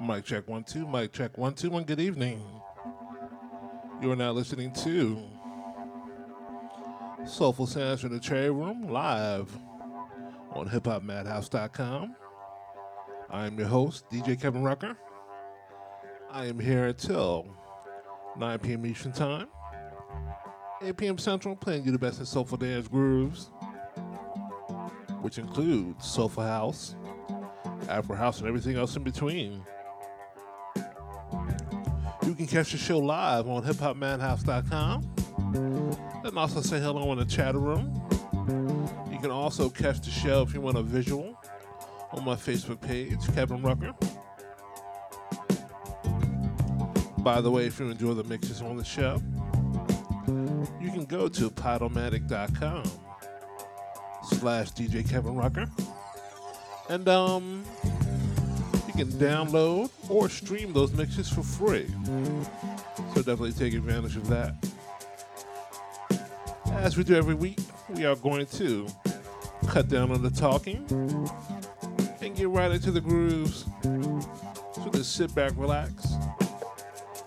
Mic check one two. Mic check one two. One good evening. You are now listening to Soulful Sounds from the Cherry Room live on hiphopmadhouse.com. I am your host, DJ Kevin Rucker. I am here until 9 p.m. Eastern Time, 8 p.m. Central, playing you the best in soulful dance grooves, which includes soulful house, Afro house, and everything else in between. You can catch the show live on hiphopmadhouse.com and also say hello in the chat room. You can also catch the show if you want a visual on my Facebook page, Kevin Rucker. By the way, if you enjoy the mixes on the show, go to podomatic.com slash DJ Kevin Rucker. And um you can download or stream those mixes for free. So definitely take advantage of that. As we do every week, we are going to cut down on the talking and get right into the grooves. So just sit back, relax,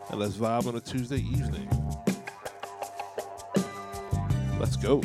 and let's vibe on a Tuesday evening. Let's go.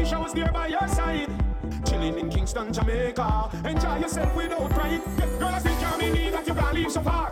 wish I was there by your side. Chilling in Kingston, Jamaica. Enjoy yourself without pride. Girl, I still can't believe that you can leave so far.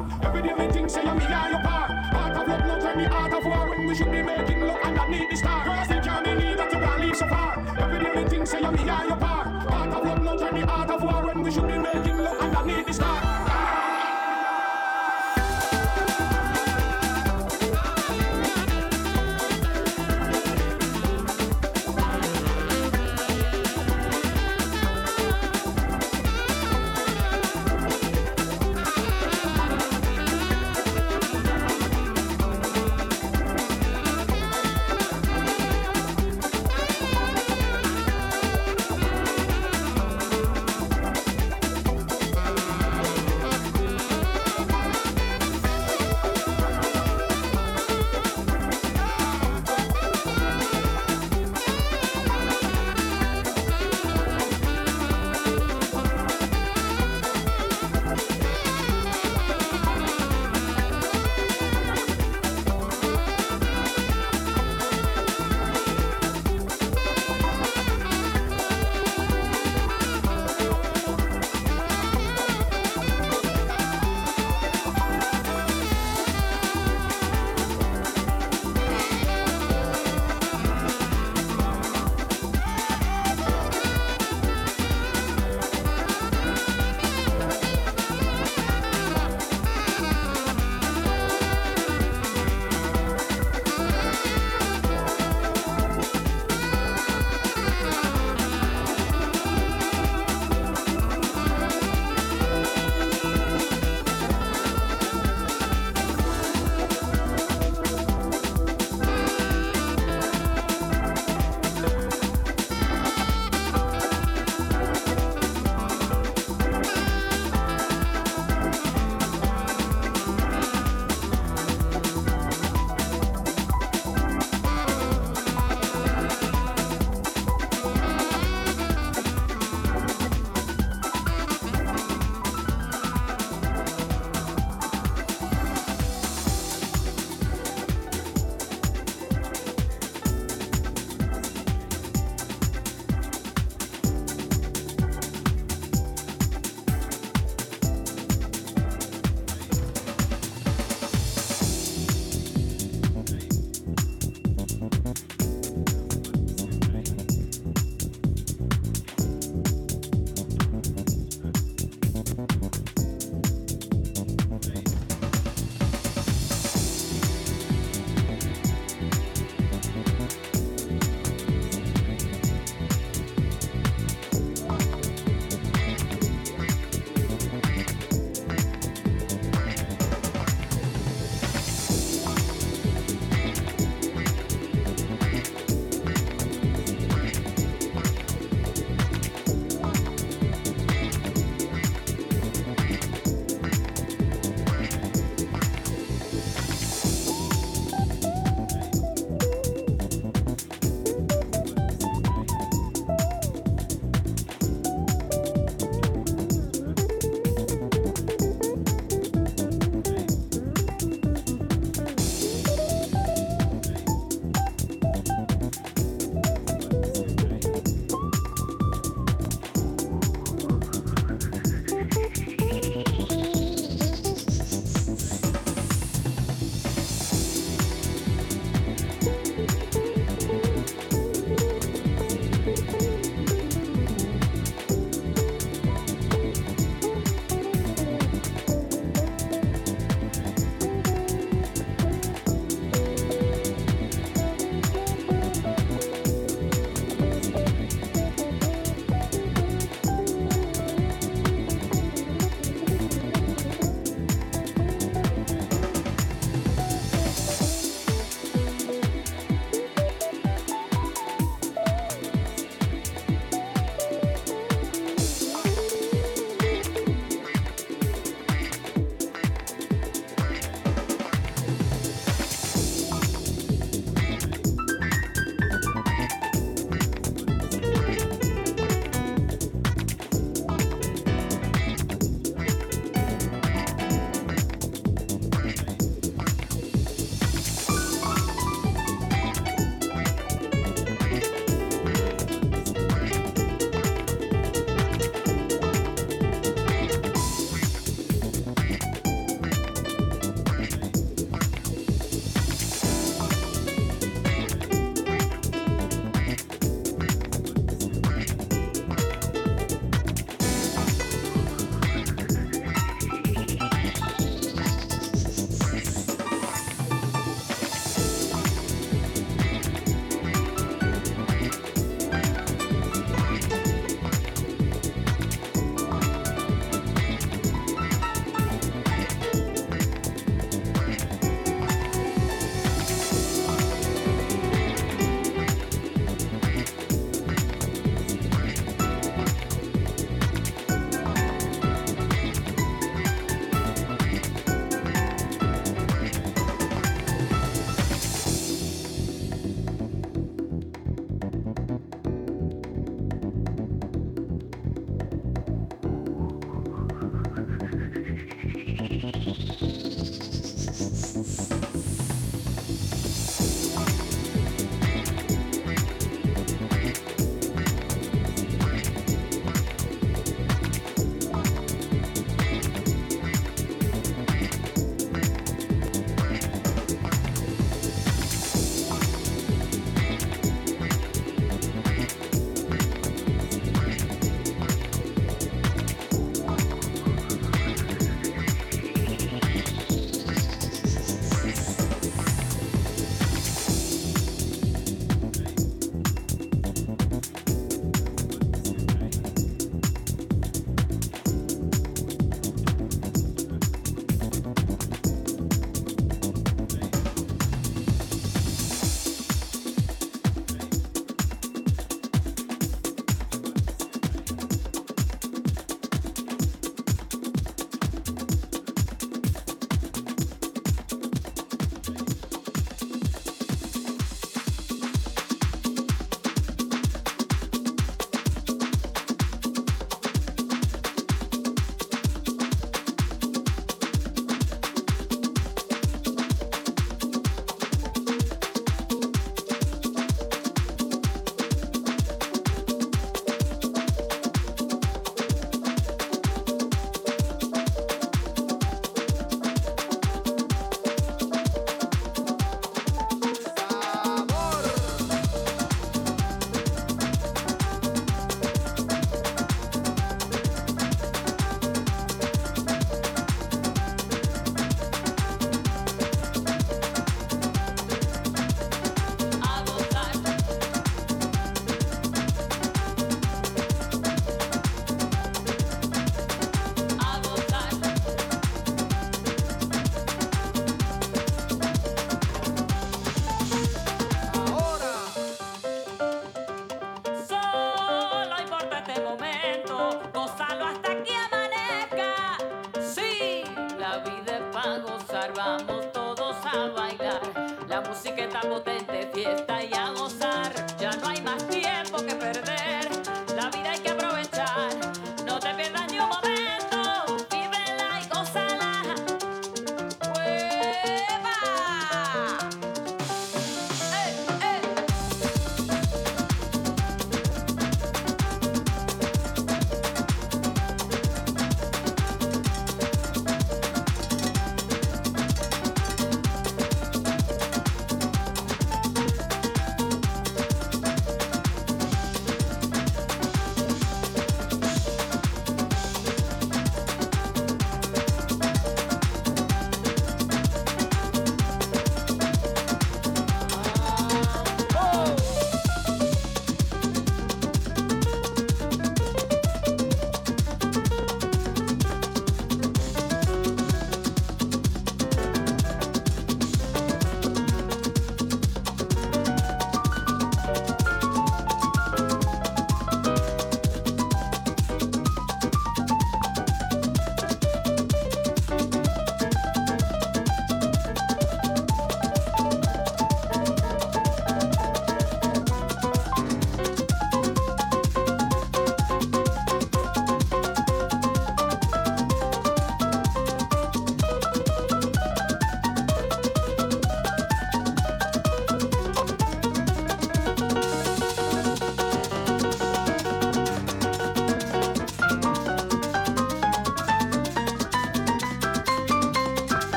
sí que estamos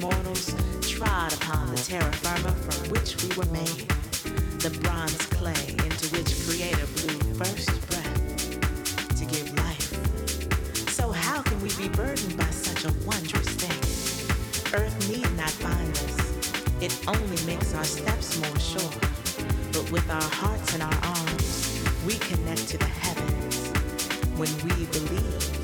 mortals trod upon the terra firma from which we were made, the bronze clay into which Creator blew first breath to give life. So, how can we be burdened by such a wondrous thing? Earth need not bind us, it only makes our steps more sure. But with our hearts and our arms, we connect to the heavens when we believe.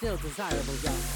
Desirable, y'all.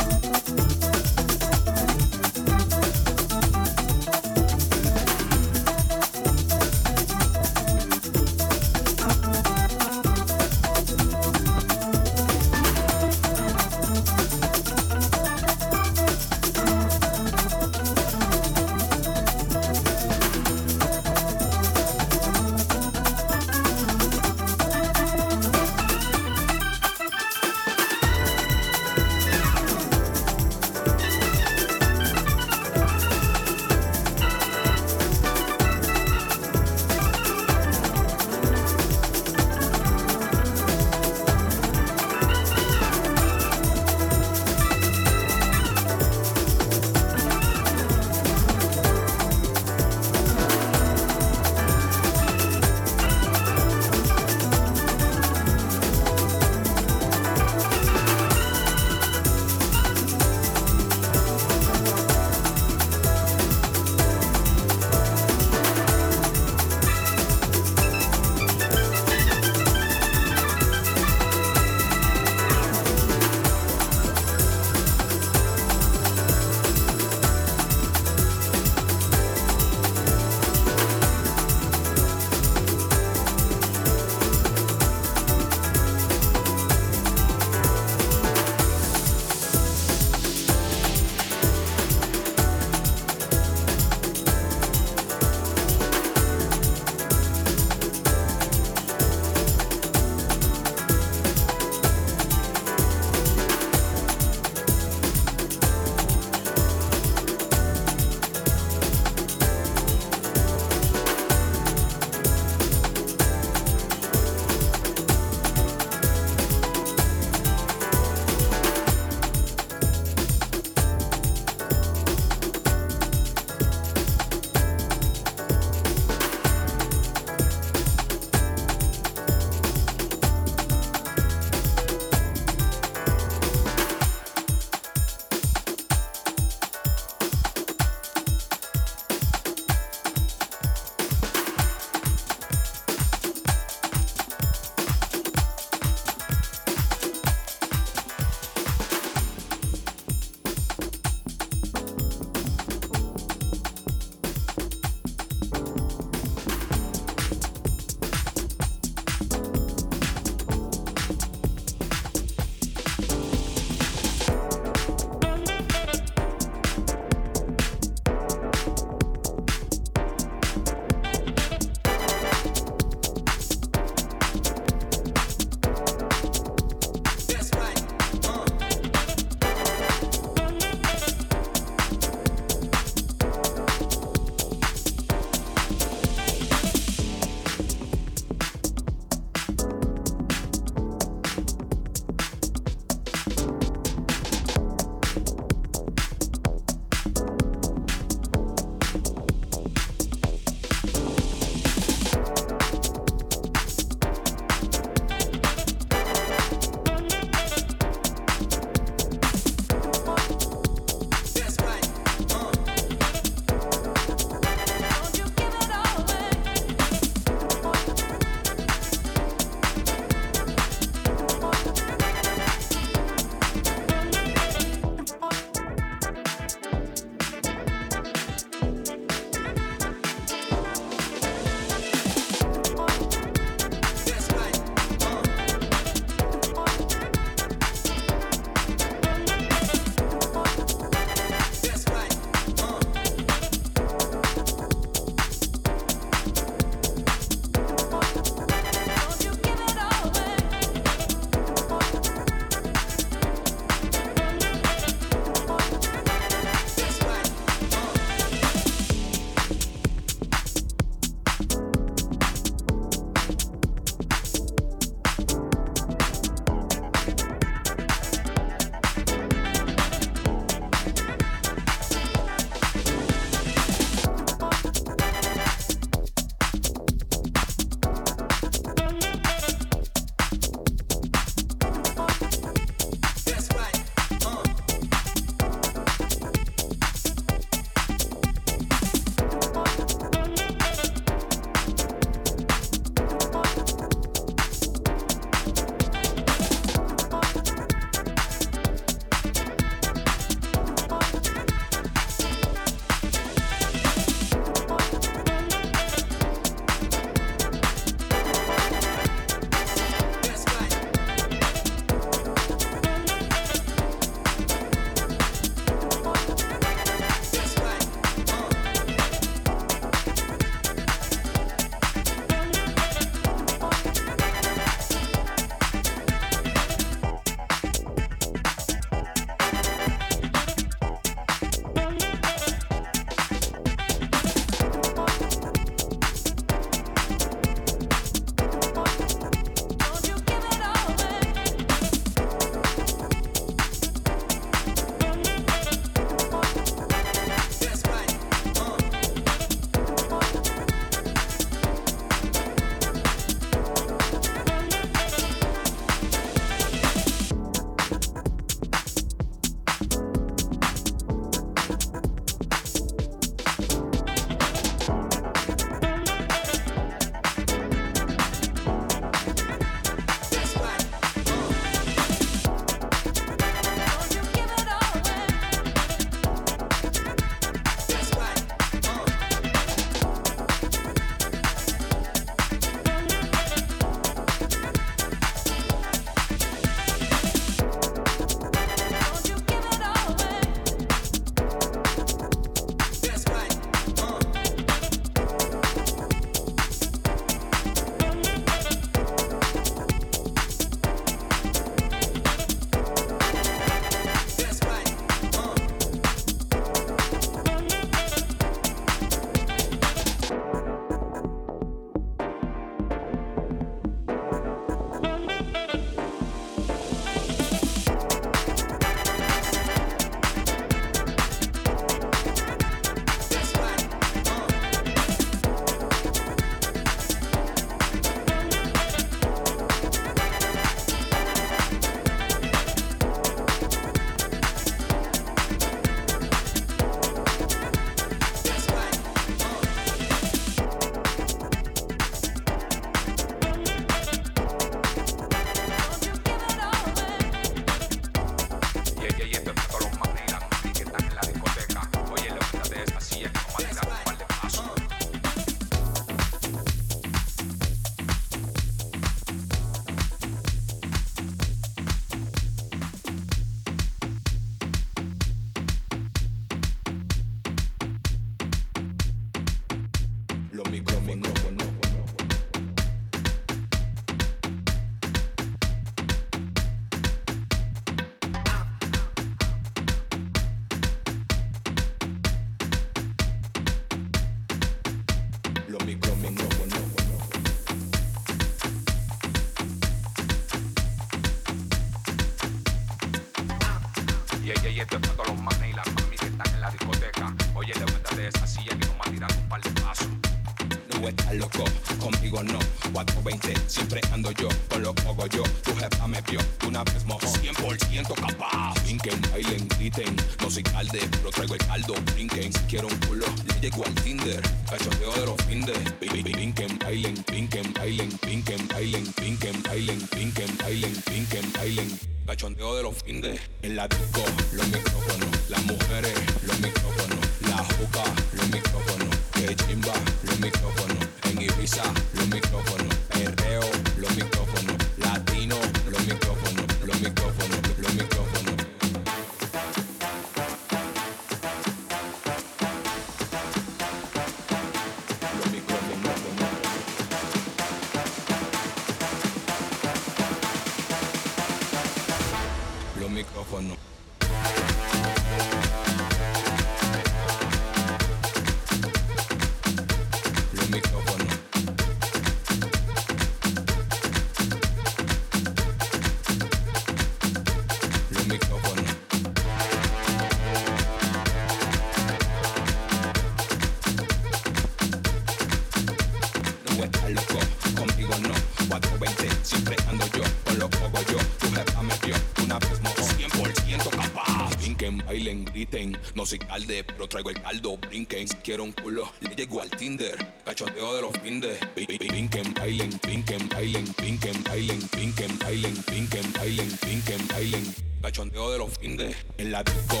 No soy calde, pero traigo el caldo, brinquen. Si quiero un culo, le llego al Tinder. Cachoteo de los findes. Pinquen, bailen, pinquen, bailen, pinquen, bailen, pinquen, bailen, pinquen, bailen, pinquen, bailen. Cachondeo de los findes. En la disco.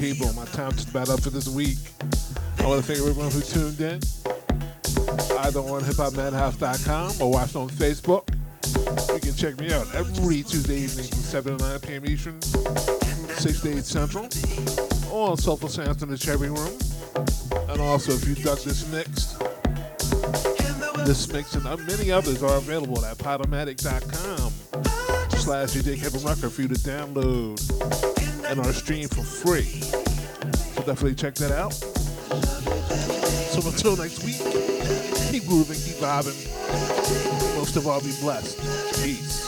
people. My time's just about up for this week. I want to thank everyone who tuned in, either on hiphopmadhouse.com or watched on Facebook. You can check me out every Tuesday evening from 7 to 9 p.m. Eastern, 6 to 8 Central, on Soulful Sounds in the Cherry Room. And also, if you dug this mix, this mix and uh, many others are available at podomatic.com slash DJ Kevin Rucker for you to download and our stream for free. So definitely check that out. So until next week, keep grooving, keep vibing. Most of all, be blessed. Peace.